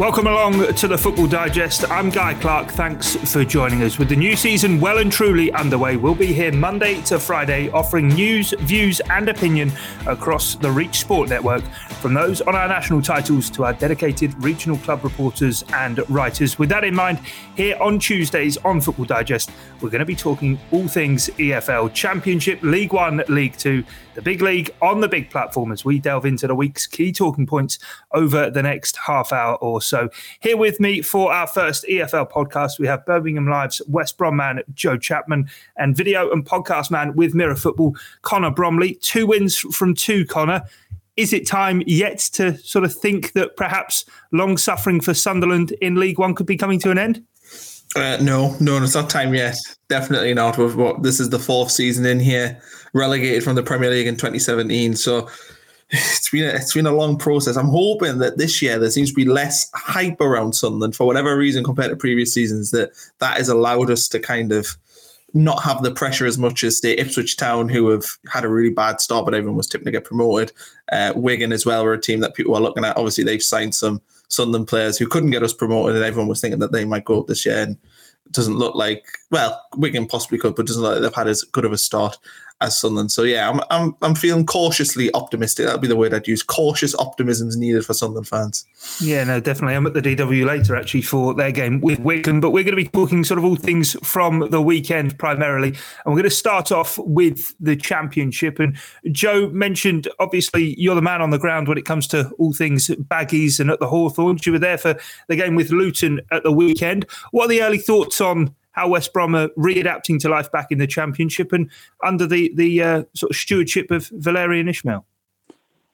Welcome along to the Football Digest. I'm Guy Clark. Thanks for joining us. With the new season well and truly underway, we'll be here Monday to Friday offering news, views, and opinion across the Reach Sport Network, from those on our national titles to our dedicated regional club reporters and writers. With that in mind, here on Tuesdays on Football Digest, we're going to be talking all things EFL Championship, League One, League Two, the big league on the big platform as we delve into the week's key talking points over the next half hour or so. So, here with me for our first EFL podcast, we have Birmingham Live's West Brom man Joe Chapman and video and podcast man with Mirror Football Connor Bromley. Two wins from two, Connor. Is it time yet to sort of think that perhaps long suffering for Sunderland in League One could be coming to an end? Uh, no, no, it's not time yet. Definitely not. With what this is the fourth season in here, relegated from the Premier League in 2017. So it's been a, it's been a long process. I'm hoping that this year there seems to be less hype around Sunderland for whatever reason compared to previous seasons. That that has allowed us to kind of not have the pressure as much as the Ipswich Town, who have had a really bad start, but everyone was tipping to get promoted. Uh, Wigan as well were a team that people are looking at. Obviously, they've signed some Sunderland players who couldn't get us promoted, and everyone was thinking that they might go up this year. And it doesn't look like well, Wigan possibly could, but doesn't look like they've had as good of a start as Sunderland. So yeah, I'm I'm I'm feeling cautiously optimistic. That'd be the word I'd use. Cautious optimism is needed for Sunderland fans. Yeah, no, definitely. I'm at the DW later actually for their game with Wigan, but we're going to be talking sort of all things from the weekend primarily, and we're going to start off with the championship. And Joe mentioned obviously you're the man on the ground when it comes to all things baggies and at the Hawthorns. You were there for the game with Luton at the weekend. What are the early thoughts on how West Brom are readapting to life back in the Championship and under the the uh, sort of stewardship of Valérien Ismaël.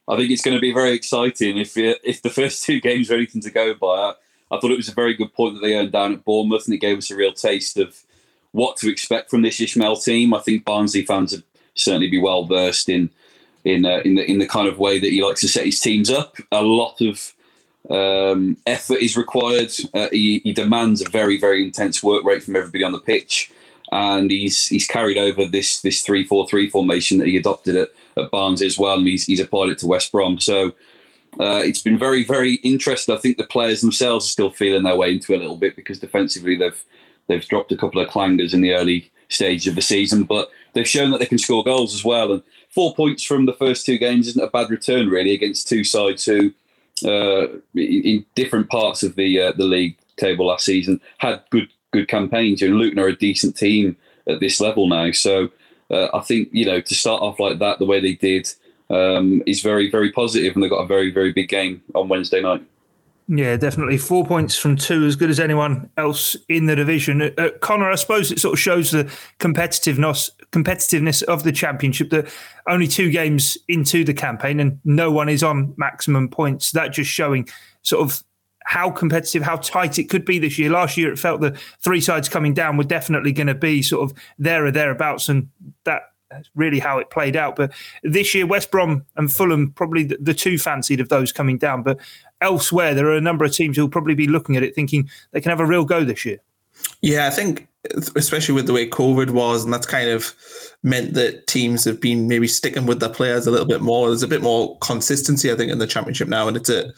I think it's going to be very exciting if if the first two games are anything to go by. I thought it was a very good point that they earned down at Bournemouth, and it gave us a real taste of what to expect from this Ismaël team. I think Barnsley fans would certainly be well versed in in uh, in the in the kind of way that he likes to set his teams up. A lot of um, effort is required. Uh, he, he, demands a very, very intense work rate from everybody on the pitch, and he's he's carried over this this three four three formation that he adopted at, at Barnes as well, and he's he's applied it to West Brom. So uh, it's been very, very interesting. I think the players themselves are still feeling their way into a little bit because defensively they've they've dropped a couple of clangers in the early stage of the season, but they've shown that they can score goals as well. And four points from the first two games isn't a bad return really against two sides who uh, in different parts of the uh, the league table last season had good good campaigns. You know, Luton are a decent team at this level now, so uh, I think you know to start off like that the way they did um, is very very positive, and they've got a very very big game on Wednesday night. Yeah, definitely. Four points from two, as good as anyone else in the division. Uh, uh, Connor, I suppose it sort of shows the competitiveness competitiveness of the championship. That only two games into the campaign, and no one is on maximum points. That just showing sort of how competitive, how tight it could be this year. Last year, it felt the three sides coming down were definitely going to be sort of there or thereabouts, and that that's really how it played out. But this year, West Brom and Fulham probably the, the, two fancied of those coming down. But elsewhere, there are a number of teams who'll probably be looking at it thinking they can have a real go this year. Yeah, I think especially with the way COVID was, and that's kind of meant that teams have been maybe sticking with their players a little bit more. There's a bit more consistency, I think, in the championship now, and it's a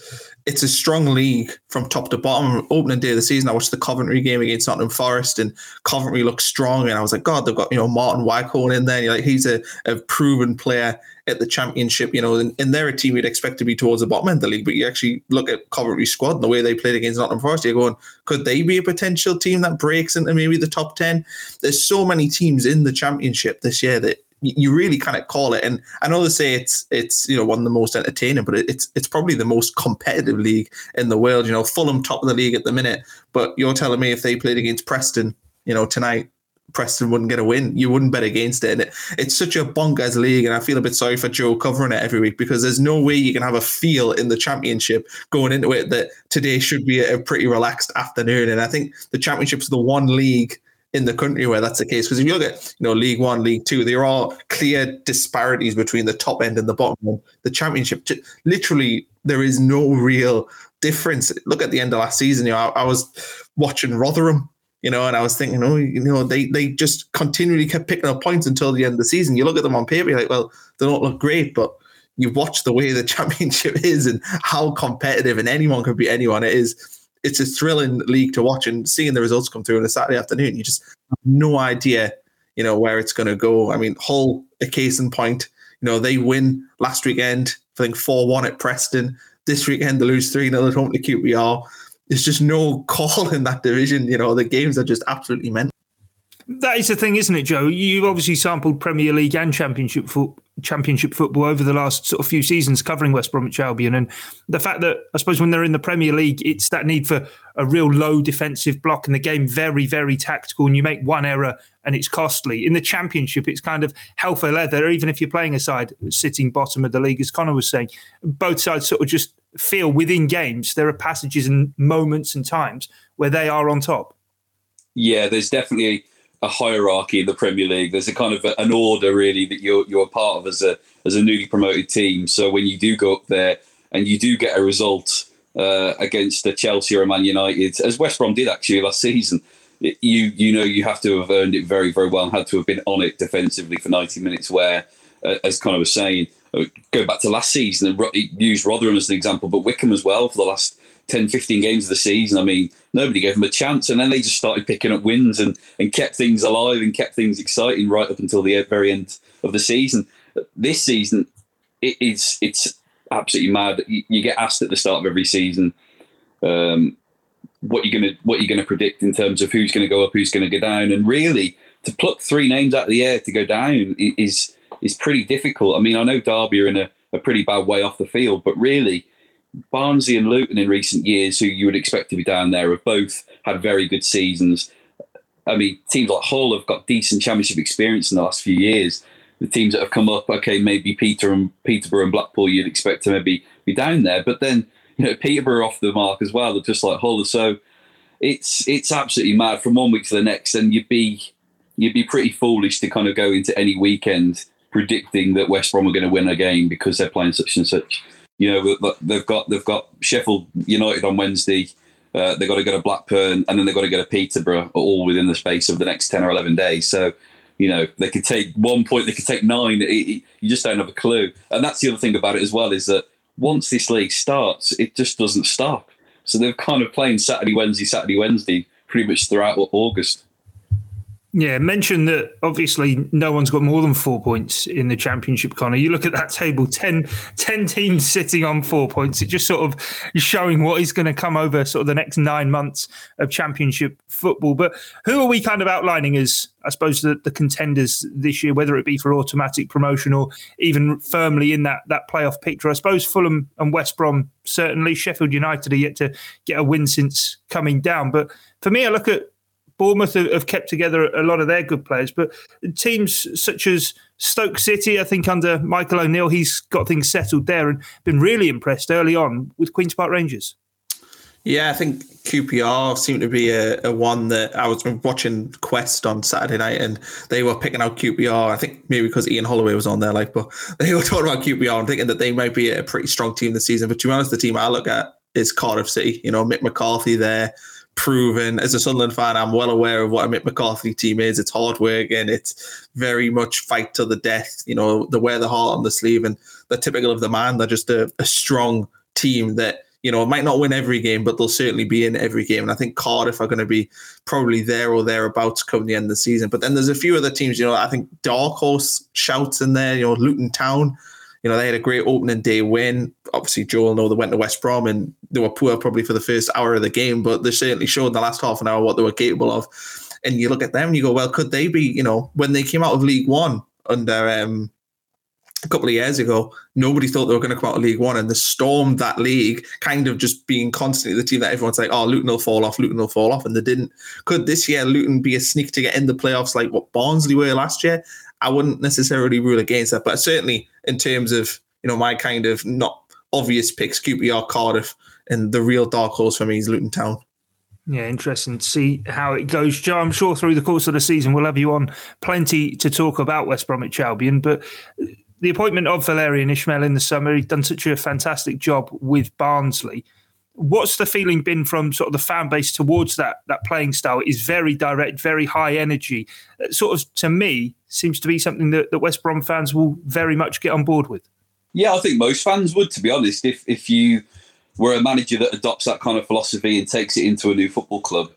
it's a strong league from top to bottom. Opening day of the season, I watched the Coventry game against Nottingham Forest, and Coventry looked strong, and I was like, God, they've got you know Martyn Waghorn in there. Like, he's a, a proven player at the championship, you know, and, and, they're a team you'd expect to be towards the bottom end of the league. But you actually look at Coventry squad and the way they played against Nottingham Forest, you're going, could they be a potential team that breaks into maybe the top 10? There's so many teams in the championship this year that you really kind of call it. And I know they say it's it's you know one of the most entertaining, but it's it's probably the most competitive league in the world. You know, Fulham top of the league at the minute, but you're telling me if they played against Preston, you know, tonight, Preston wouldn't get a win. You wouldn't bet against it. And it, it's such a bonkers league. And I feel a bit sorry for Joe covering it every week because there's no way you can have a feel in the championship going into it that today should be a pretty relaxed afternoon. And I think the championship's the one league in the country where that's the case. Because if you look at you know League One, League Two, there are clear disparities between the top end and the bottom end. The Championship, literally, there is no real difference. Look at the end of last season. You know, I, I was watching Rotherham you know, and I was thinking, oh, you know, they they just continually kept picking up points until the end of the season. You look at them on paper, you're like, well, they don't look great, but you watch the way the championship is and how competitive and anyone can beat anyone. It is it's a thrilling league to watch and seeing the results come through on a Saturday afternoon, you just have no idea, you know, where it's gonna go. I mean, Hull, a case in point, you know, they win last weekend, I think 4-1 at Preston. This weekend they lose 3-0 at home to QPR there's just no call in that division. You know, the games are just absolutely meant. That is the thing, isn't it, Joe? You've obviously sampled Premier League and Championship fo- Championship football over the last sort of few seasons, covering West Bromwich Albion, and the fact that I suppose when they're in the Premier League, it's that need for a real low defensive block, and the game very, very tactical, and you make one error and it's costly. In the Championship, it's kind of hell for leather, even if you're playing a side sitting bottom of the league, as Connor was saying. Both sides sort of just feel within games there are passages and moments and times where they are on top. Yeah, there's definitely a hierarchy in the Premier League. There's a kind of an order really that you're you're a part of as a as a newly promoted team. So when you do go up there and you do get a result uh, against a Chelsea or a Man United, as West Brom did actually last season, you you know you have to have earned it very very well and had to have been on it defensively for 90 minutes. Where, uh, as Connor was saying, uh, go back to last season and use Rotherham as an example, but Wycombe as well for the last 10, 15 games of the season. I mean, nobody gave them a chance. And then they just started picking up wins and, and kept things alive and kept things exciting right up until the very end of the season. This season, it is it's absolutely mad. You, you get asked at the start of every season um, what you're gonna what you're gonna predict in terms of who's gonna go up, who's gonna go down, and really to pluck three names out of the air to go down is is pretty difficult. I mean, I know Derby are in a, a pretty bad way off the field, but really, Barnsley and Luton in recent years, who you would expect to be down there, have both had very good seasons. I mean, teams like Hull have got decent championship experience in the last few years. The teams that have come up, okay, maybe Peter and Peterborough and Blackpool, you'd expect to maybe be down there, but then you know Peterborough off the mark as well, just like Hull. So it's it's absolutely mad from one week to the next, and you'd be you'd be pretty foolish to kind of go into any weekend predicting that West Brom are going to win a game because they're playing such and such. You know, they've got they've got Sheffield United on Wednesday. Uh, they've got to go to Blackburn, and then they've got to go to Peterborough, all within the space of the next ten or eleven days. So, you know, they could take one point, they could take nine. It, it, you just don't have a clue. And that's the other thing about it as well is that once this league starts, it just doesn't stop. So they're kind of playing Saturday, Wednesday, Saturday, Wednesday, pretty much throughout August. Yeah, mention that obviously no one's got more than four points in the championship, Connor. You look at that table 10, 10 teams sitting on four points. It just sort of showing what is going to come over sort of the next nine months of championship football. But who are we kind of outlining as, I suppose, the, the contenders this year, whether it be for automatic promotion or even firmly in that, that playoff picture? I suppose Fulham and West Brom, certainly. Sheffield United are yet to get a win since coming down. But for me, I look at Bournemouth have kept together a lot of their good players, but teams such as Stoke City, I think under Michael O'Neill, he's got things settled there and been really impressed early on with Queen's Park Rangers. Yeah, I think QPR seemed to be a, a, one that I was watching Quest on Saturday night, and they were picking out QPR. I think maybe because Ian Holloway was on there, like, but they were talking about QPR and thinking that they might be a pretty strong team this season. But to be honest, the team I look at is Cardiff City. You know, Mick McCarthy there proven as a Sunderland fan, I'm well aware of what a Mick McCarthy team is. It's hard work and it's very much fight to the death. You know, they wear the heart on the sleeve and they're typical of the man. They're just a, a strong team that, you know, might not win every game, but they'll certainly be in every game. And I think Cardiff are going to be probably there or thereabouts come the end of the season. But then there's a few other teams, you know, I think Dark Horse shouts in there, you know, Luton Town you know, they had a great opening day win. Obviously, Joel know they went to West Brom and they were poor probably for the first hour of the game, but they certainly showed in the last half an hour what they were capable of. And you look at them and you go, well, could they be, you know, when they came out of League One under um, a couple of years ago, nobody thought they were going to come out of League One, and they stormed that league, kind of just being constantly the team that everyone's like, "Oh, Luton will fall off, Luton will fall off," and they didn't. Could this year Luton be a sneak to get in the playoffs like what Barnsley were last year? I wouldn't necessarily rule against that, but certainly in terms of you know my kind of not obvious picks, QPR, Cardiff, and the real dark horse for me is Luton Town. Yeah, interesting to see how it goes. Joe, I'm sure through the course of the season we'll have you on plenty to talk about West Bromwich Albion, but the appointment of Valérien Ismaël in the summer, he's done such a fantastic job with Barnsley. What's the feeling been from sort of the fan base towards that that playing style? Is very direct, very high energy. It sort of to me seems to be something that, that West Brom fans will very much get on board with. Yeah, I think most fans would, to be honest. If if you were a manager that adopts that kind of philosophy and takes it into a new football club,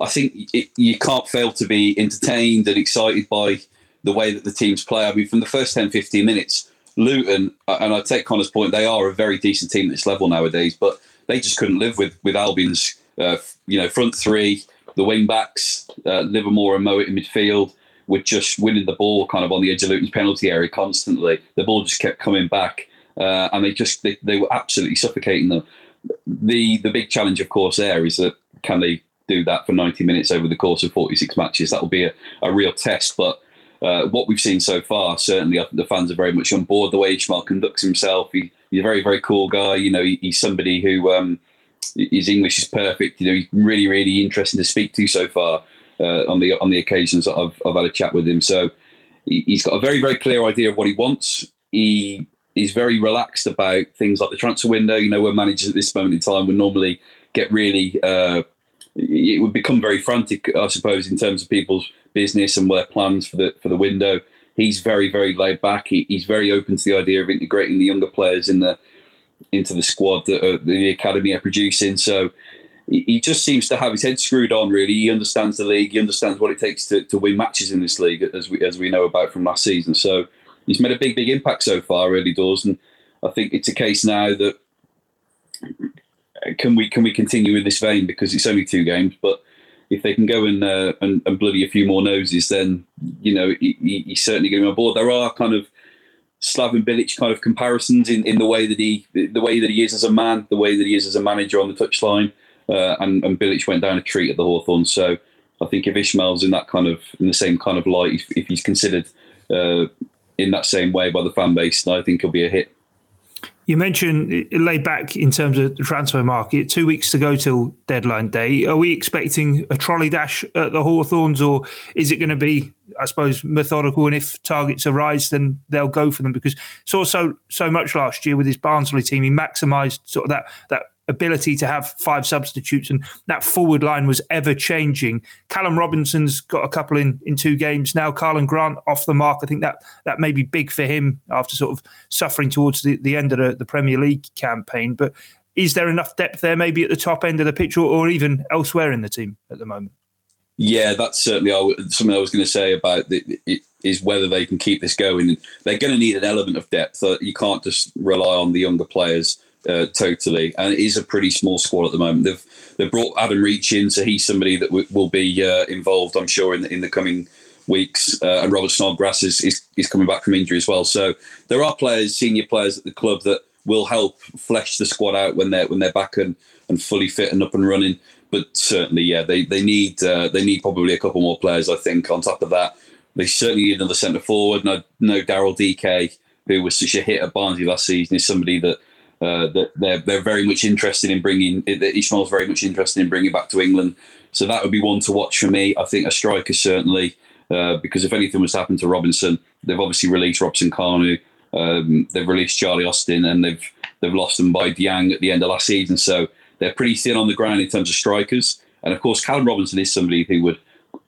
I think it, you can't fail to be entertained and excited by the way that the teams play. I mean, from the first 10, 15 minutes, Luton, and I take Connor's point, they are a very decent team at this level nowadays, but they just couldn't live with with Albion's, uh, you know, front three, the wing backs, uh, Livermore and Mowatt in midfield, were just winning the ball kind of on the edge of Luton's penalty area constantly. The ball just kept coming back, uh, and they just they, they were absolutely suffocating them. The the big challenge, of course, there is that can they do that for 90 minutes over the course of 46 matches? That will be a, a real test, but uh, what we've seen so far, certainly, I think the fans are very much on board the way Ismaël conducts himself. He, he's a very, very cool guy. You know, he, he's somebody who um, his English is perfect. You know, he's really, really interesting to speak to so far uh, on the on the occasions that I've, I've had a chat with him. So he, he's got a very, very clear idea of what he wants. He is very relaxed about things like the transfer window. You know, we're managers at this moment in time would normally get really. Uh, it would become very frantic, I suppose, in terms of people's business and their plans for the for the window. He's very very laid back. He, he's very open to the idea of integrating the younger players in the into the squad that uh, the academy are producing. So he just seems to have his head screwed on. Really, he understands the league. He understands what it takes to, to win matches in this league, as we as we know about from last season. So he's made a big big impact so far. Really does, and I think it's a case now that can we can we continue in this vein because it's only two games, but if they can go and, uh, and, and bloody a few more noses, then you know he, he's certainly going to be on board. There are kind of Slaven Bilic kind of comparisons in, in the way that he the way that he is as a man, the way that he is as a manager on the touchline, uh, and, and Bilic went down a treat at the Hawthorn. So I think if Ismaël's in that kind of in the same kind of light, if, if he's considered uh, in that same way by the fan base, I think he'll be a hit. You mentioned uh, laid back in terms of the transfer market. Two weeks to go till deadline day. Are we expecting a trolley dash at the Hawthorns, or is it going to be, I suppose, methodical? And if targets arise, then they'll go for them because saw so so much last year with his Barnsley team. He maximised sort of that that ability to have five substitutes and that forward line was ever changing. Callum Robinson's got a couple in, in two games now. Karlan Grant off the mark. I think that that may be big for him after sort of suffering towards the, the end of the, the Premier League campaign. But is there enough depth there maybe at the top end of the pitch or, or even elsewhere in the team at the moment? Yeah, that's certainly something I was going to say about the, it, is whether they can keep this going. They're going to need an element of depth. Uh, you can't just rely on the younger players uh, totally, and it is a pretty small squad at the moment. They've they've brought Adam Reach in, so he's somebody that w- will be uh, involved, I'm sure, in the, in the coming weeks. Uh, and Robert Snodgrass is, is, is coming back from injury as well. So there are players, senior players at the club that will help flesh the squad out when they're when they're back and, and fully fit and up and running. But certainly, yeah, they they need uh, they need probably a couple more players. I think on top of that, they certainly need another centre forward. And I know Daryl Dike, who was such a hit at Barnsley last season, is somebody that uh, that they're they're very much interested in bringing. That Ismaël's very much interested in bringing back to England. So that would be one to watch for me. I think a striker certainly, uh, because if anything was to happen to Robinson, they've obviously released Robson Kanu, um, they've released Charlie Austin, and they've they've lost Mbaye Diagne at the end of last season. So they're pretty thin on the ground in terms of strikers. And of course, Callum Robinson is somebody who would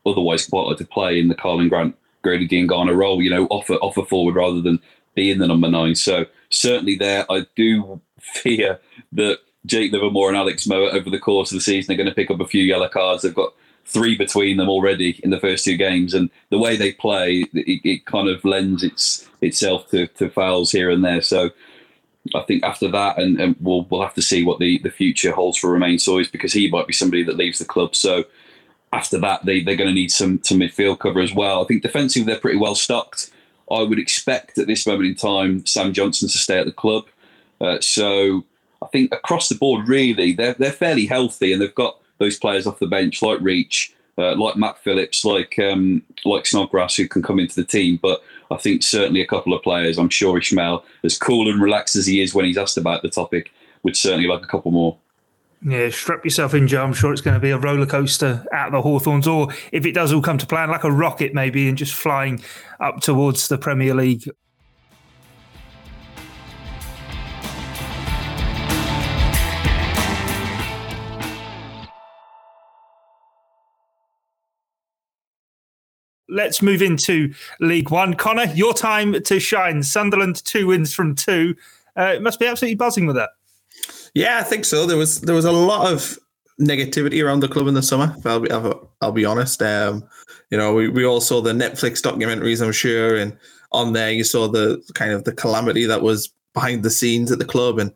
otherwise quite like to play in the Karlan Grant, Grady Diangana role. You know, offer offer forward rather than being the number nine. So certainly there, I do fear that Jake Livermore and Alex Mowatt over the course of the season are going to pick up a few yellow cards. They've got three between them already in the first two games, and the way they play, it, it kind of lends its itself to, to fouls here and there. So I think after that, and, and, we'll we'll have to see what the, the future holds for Romain Sawyers because he might be somebody that leaves the club. So after that, they they're going to need some some midfield cover as well. I think defensively they're pretty well stocked. I would expect at this moment in time Sam Johnstone to stay at the club. Uh, so I think across the board, really, they're they're fairly healthy, and they've got those players off the bench like Reach, uh, like Matt Phillips, like um, like Snodgrass, who can come into the team. But I think certainly a couple of players. I'm sure Ismaël, as cool and relaxed as he is when he's asked about the topic, would certainly like a couple more. Yeah, strap yourself in, Joe. I'm sure it's going to be a roller coaster at the Hawthorns, or if it does all come to plan, like a rocket maybe, and just flying up towards the Premier League. Let's move into League One. Connor, your time to shine. Sunderland, two wins from two. Uh, it must be absolutely buzzing with that. Yeah, I think so. There was there was a lot of negativity around the club in the summer. I'll be I'll, I'll be honest. Um, you know, we, we all saw the Netflix documentaries, I'm sure, and on there you saw the kind of the calamity that was behind the scenes at the club, and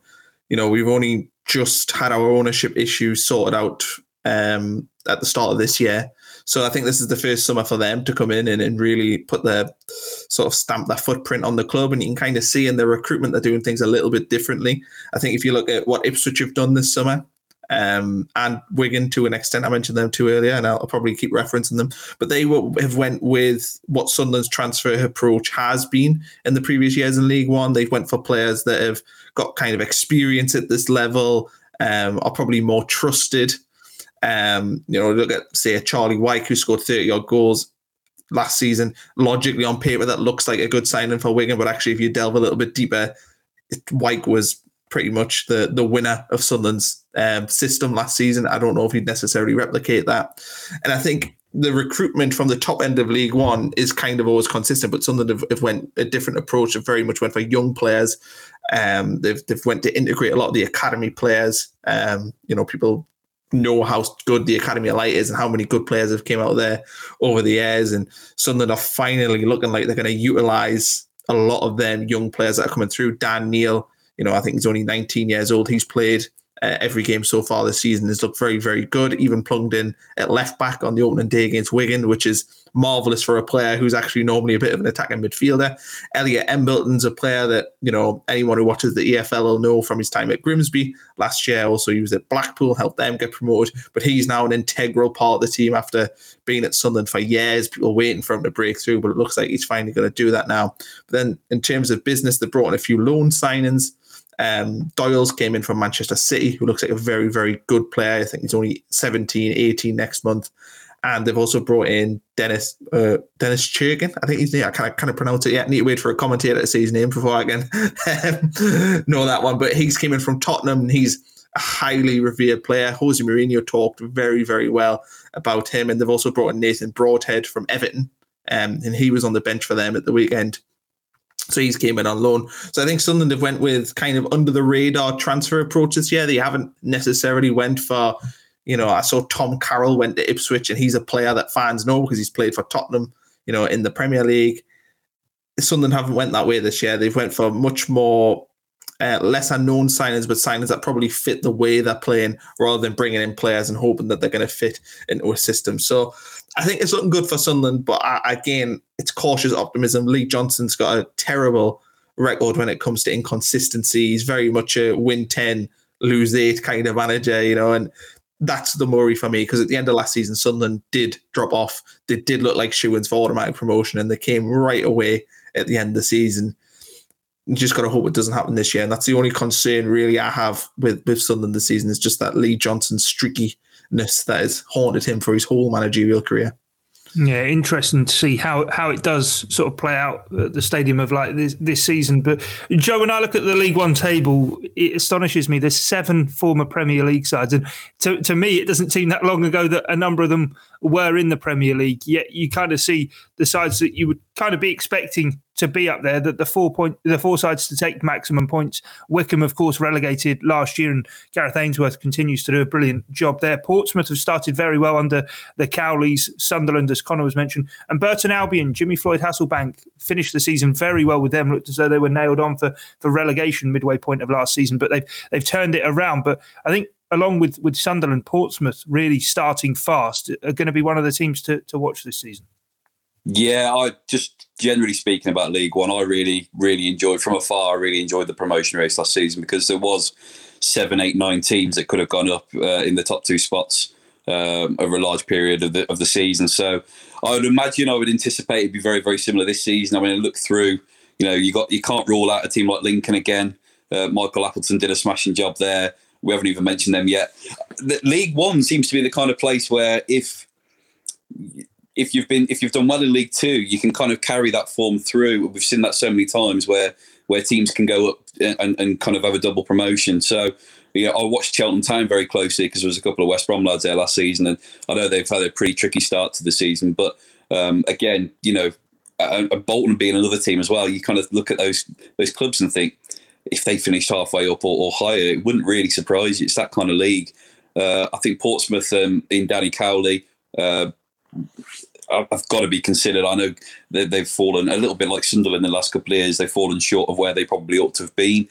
you know we've only just had our ownership issues sorted out um, at the start of this year. So I think this is the first summer for them to come in and, and really put their sort of stamp their footprint on the club. And you can kind of see in their recruitment they're doing things a little bit differently. I think if you look at what Ipswich have done this summer, um, and Wigan to an extent. I mentioned them too earlier, and I'll, I'll probably keep referencing them. But they have went with what Sunderland's transfer approach has been in the previous years in League One. They've went for players that have got kind of experience at this level, um, are probably more trusted. Um, you know, look at say Charlie Wyke who scored 30 odd goals last season. Logically, on paper, that looks like a good signing for Wigan, but actually, if you delve a little bit deeper, Wyke was pretty much the the winner of Sunderland's um, system last season. I don't know if he'd necessarily replicate that, and I think the recruitment from the top end of League One is kind of always consistent, but Sunderland have, have went a different approach. Have very much went for young players. Um, they've they've went to integrate a lot of the academy players. Um, you know, people know how good the Academy of Light is and how many good players have came out there over the years. And Sunderland are finally looking like they're going to utilize a lot of them young players that are coming through. Dan Neil, you know, I think he's only 19 years old. He's played uh, every game so far this season. Has looked very, very good. Even plugged in at left back on the opening day against Wigan, which is marvelous for a player who's actually normally a bit of an attacking midfielder. Elliot Embleton's a player that, you know, anyone who watches the EFL will know from his time at Grimsby last year. Also, he was at Blackpool, helped them get promoted, but he's now an integral part of the team after being at Sunderland for years. People waiting for him to break through, but it looks like he's finally going to do that now. But then, in terms of business, they brought in a few loan signings. Um, Doyle's came in from Manchester City, who looks like a very, very good player. I think he's only 17, 18 next month and they've also brought in Dennis uh, Dennis Cirkin. I think he's name. I of kind of pronounce it yet. Need to wait for a commentator to say his name before I can know that one. But he's coming from Tottenham. and He's a highly revered player. Jose Mourinho talked very very well about him, and they've also brought in Nathan Broadhead from Everton, um, and he was on the bench for them at the weekend. So he's came in on loan. So I think Sunderland have went with kind of under the radar transfer approach this year. They haven't necessarily went for you know, I saw Tom Carroll went to Ipswich, and he's a player that fans know because he's played for Tottenham, you know, in the Premier League. Sunderland haven't went that way this year. They've went for much more uh, lesser known signings, but signings that probably fit the way they're playing, rather than bringing in players and hoping that they're going to fit into a system. So I think it's looking good for Sunderland, but I, again, it's cautious optimism. Lee Johnson's got a terrible record when it comes to inconsistency. He's very much a win ten, lose eight kind of manager, you know, and that's the worry for me because at the end of last season, Sunderland did drop off. They did look like shoo for automatic promotion, and they came right away at the end of the season. You just got to hope it doesn't happen this year, and that's the only concern really I have with with Sunderland this season is just that Lee Johnson streakiness that has haunted him for his whole managerial career. Yeah, interesting to see how, how it does sort of play out at the Stadium of Light this, this season. But Joe, when I look at the League One table, it astonishes me. There's seven former Premier League sides, and to, to me, it doesn't seem that long ago that a number of them were in the Premier League. Yet you kind of see the sides that you would kind of be expecting to be up there. That the four point, the four sides to take maximum points. Wycombe, of course, relegated last year, and Gareth Ainsworth continues to do a brilliant job there. Portsmouth have started very well under the Cowleys. Sunderland, as Connor was mentioned, and Burton Albion, Jimmy Floyd Hasselbaink finished the season very well with them. Looked as though they were nailed on for for relegation midway point of last season, but they've they've turned it around. But I think along with with Sunderland, Portsmouth really starting fast are going to be one of the teams to to watch this season. Yeah, I just generally speaking about League One, I really, really enjoyed from afar. I really enjoyed the promotion race last season because there was seven, eight, nine teams that could have gone up uh, in the top two spots um, over a large period of the of the season. So I would imagine I would anticipate it'd be very, very similar this season. I mean, I look through, you know, you got you can't rule out a team like Lincoln again. Uh, Michael Appleton did a smashing job there. We haven't even mentioned them yet. The League One seems to be the kind of place where if if you've been if you've done well in League Two, you can kind of carry that form through. We've seen that so many times where where teams can go up and, and kind of have a double promotion. So you know, I watched Cheltenham Town very closely because there was a couple of West Brom lads there last season, and I know they've had a pretty tricky start to the season. But um, again, you know, Bolton being another team as well, you kind of look at those those clubs and think if they finished halfway up or, or higher, it wouldn't really surprise you. It's that kind of league. Uh, I think Portsmouth um, in Danny Cowley. Uh, I've got to be considered. I know they've fallen a little bit like Sunderland in the last couple of years. They've fallen short of where they probably ought to have been.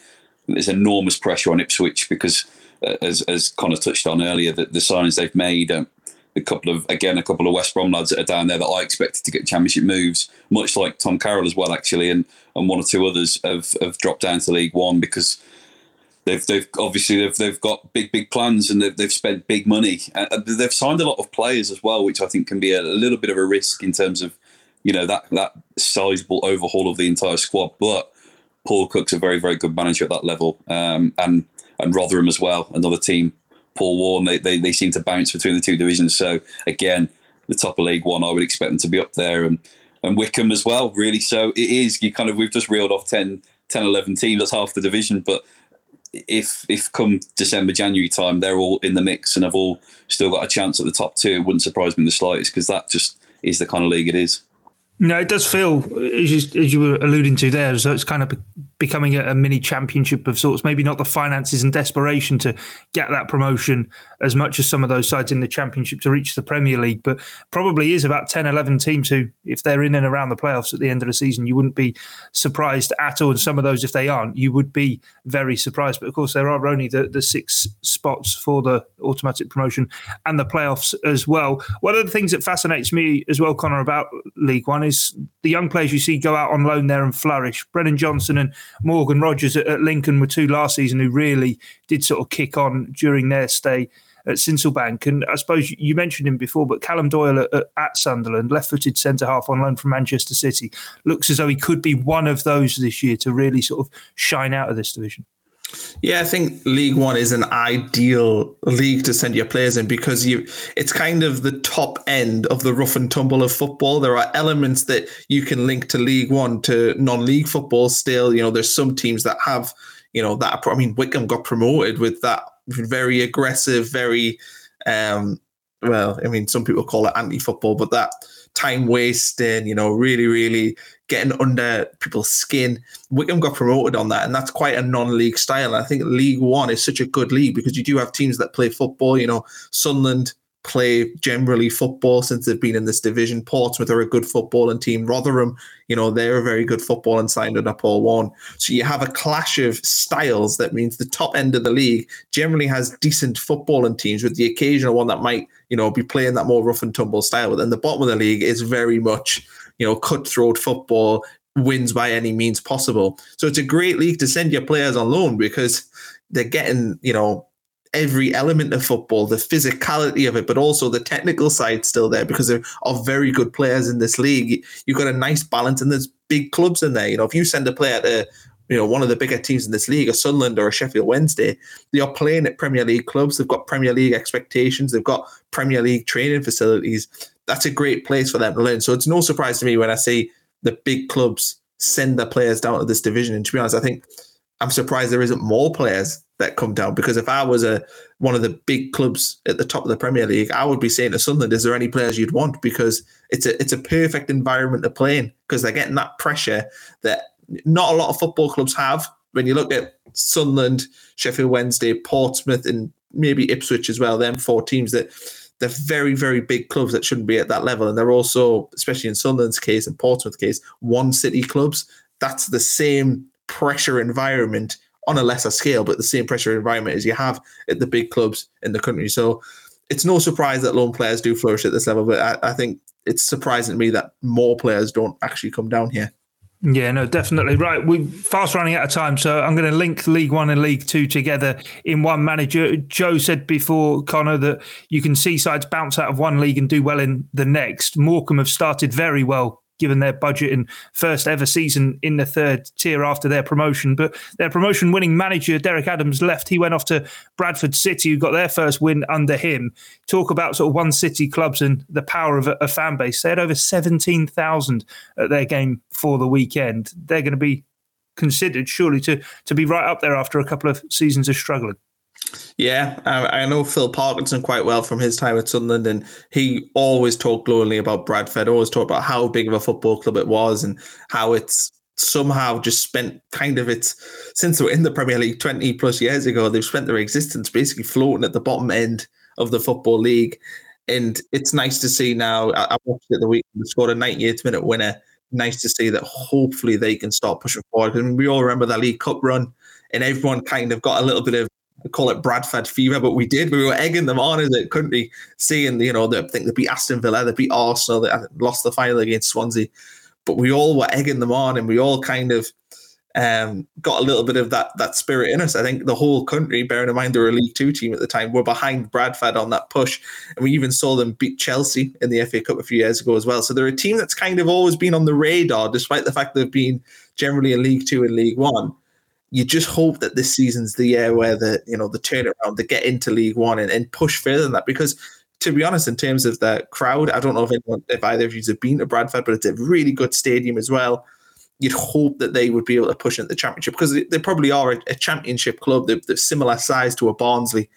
There's enormous pressure on Ipswich because, uh, as as Connor touched on earlier, that the signings they've made, um, a couple of again a couple of West Brom lads that are down there that I expected to get championship moves, much like Tom Carroll as well actually, and and one or two others have have dropped down to League One because they've they've obviously they've they've got big big plans and they've, they've spent big money and they've signed a lot of players as well, which I think can be a, a little bit of a risk in terms of you know that that sizable overhaul of the entire squad. But Paul Cook's a very very good manager at that level, um, and and Rotherham as well, another team. Paul Warne, they, they they seem to bounce between the two divisions. So again, the top of League One, I would expect them to be up there and. And Wycombe as well, really. So it is, you kind of, we've just reeled off 10, 10 11 teams. That's half the division. But if if come December January time they're all in the mix and have all still got a chance at the top two, it wouldn't surprise me in the slightest because that just is the kind of league it is. No, it does feel as you, as you were alluding to there, so it's kind of becoming a, a, mini championship of sorts. Maybe not the finances and desperation to get that promotion as much as some of those sides in the championship to reach the Premier League, but probably is about 10, 11 teams who, if they're in and around the playoffs at the end of the season, you wouldn't be surprised at all. And some of those, if they aren't, you would be very surprised. But of course, there are only the, the six spots for the automatic promotion and the playoffs as well. One of the things that fascinates me as well, Connor, about League One is the young players you see go out on loan there and flourish. Brennan Johnson and Morgan Rogers at, at Lincoln were two last season who really did sort of kick on during their stay at Sincil Bank. And I suppose you mentioned him before, but Callum Doyle at, at Sunderland, left footed centre half on loan from Manchester City, looks as though he could be one of those this year to really sort of shine out of this division. Yeah, I think League One is an ideal league to send your players in because you it's kind of the top end of the rough and tumble of football. There are elements that you can link to League One to non-league football still. You know, there's some teams that have, you know, that I mean Wycombe got promoted with that very aggressive, very um well, I mean some people call it anti-football, but that time wasting, you know, really, really getting under people's skin. Wycombe got promoted on that, and that's quite a non-league style. And I think League One is such a good league because you do have teams that play football. You know, Sunderland play generally football since they've been in this division. Portsmouth are a good footballing team. Rotherham, you know, they're a very good football and signed under Paul Warne. So you have a clash of styles. That means the top end of the league generally has decent footballing teams with the occasional one that might, you know, be playing that more rough and tumble style. But then the bottom of the league is very much, you know, cutthroat football, wins by any means possible. So it's a great league to send your players on loan because they're getting, you know, every element of football, the physicality of it, but also the technical side still there because there are very good players in this league. You've got a nice balance, and there's big clubs in there. You know, if you send a player to you know one of the bigger teams in this league, a Sunderland or a Sheffield Wednesday, they are playing at Premier League clubs. They've got Premier League expectations. They've got Premier League training facilities. That's a great place for them to learn. So it's no surprise to me when I see the big clubs send their players down to this division. And to be honest, I think I'm surprised there isn't more players that come down because if I was a one of the big clubs at the top of the Premier League, I would be saying to Sunderland, "Is there any players you'd want?" Because it's a it's a perfect environment to play in because they're getting that pressure that not a lot of football clubs have. When you look at Sunderland, Sheffield Wednesday, Portsmouth, and maybe Ipswich as well, them four teams that they're very very big clubs that shouldn't be at that level, and they're also, especially in Sunderland's case and Portsmouth's case, one city clubs. That's the same pressure environment on a lesser scale, but the same pressure environment as you have at the big clubs in the country. So it's no surprise that loan players do flourish at this level. But I, I think it's surprising to me that more players don't actually come down here. Yeah, no, definitely. Right. We're fast running out of time. So I'm going to link League One and League Two together in one manager. Joe said before, Connor, that you can see sides bounce out of one league and do well in the next. Morecambe have started very well given their budget and first ever season in the third tier after their promotion. But their promotion winning manager, Derek Adams, left. He went off to Bradford City, who got their first win under him. Talk about sort of one city clubs and the power of a, a fan base. They had over 17,000 at their game for the weekend. They're going to be considered, surely, to, to be right up there after a couple of seasons of struggling. Yeah, I, I, know Phil Parkinson quite well from his time at Sunderland, and he always talked glowingly about Bradford. Always talked about how big of a football club it was, and how it's somehow just spent kind of its since they were in the Premier League twenty plus years ago. They've spent their existence basically floating at the bottom end of the football league, and it's nice to see now. I, I watched it the week. They scored a 98th minute winner. Nice to see that. Hopefully, they can start pushing forward. I mean, we all remember that League Cup run, and everyone kind of got a little bit of call it Bradford fever, but we did. We were egging them on as it couldn't be seeing you know, they I think they beat Aston Villa, they beat Arsenal, they lost the final against Swansea, but we all were egging them on, and we all kind of um, got a little bit of that that spirit in us. I think the whole country, bearing in mind they were a League Two team at the time, were behind Bradford on that push, and we even saw them beat Chelsea in the FA Cup a few years ago as well. So they're a team that's kind of always been on the radar, despite the fact they've been generally in League Two and League One you just hope that this season's the year where the you know the turnaround, they get into League One and, and push further than that. Because to be honest, in terms of the crowd, I don't know if anyone, if either of you have been to Bradford, but it's a really good stadium as well. You'd hope that they would be able to push into the championship because they, they probably are a, a championship club. They're, they're, similar size to a Barnsley.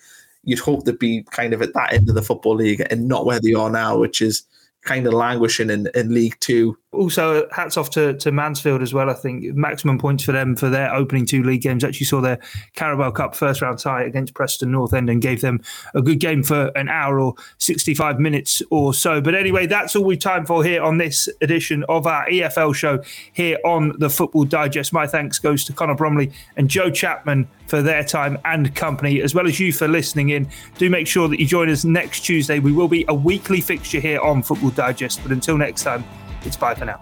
You'd hope they'd be kind of at that end of the football league and not where they are now, which is kind of languishing in, in League Two also hats off to, to Mansfield as well. I think maximum points for them for their opening two league games. Actually saw their Carabao Cup first round tie against Preston North End and gave them a good game for an hour or 65 minutes or so. But anyway, that's all we've time for here on this edition of our EFL show here on the Football Digest. My thanks goes to Connor Bromley and Joe Chapman for their time and company, as well as you for listening in. Do make sure that you join us next Tuesday. We will be a weekly fixture here on Football Digest. But until next time, it's bye for now.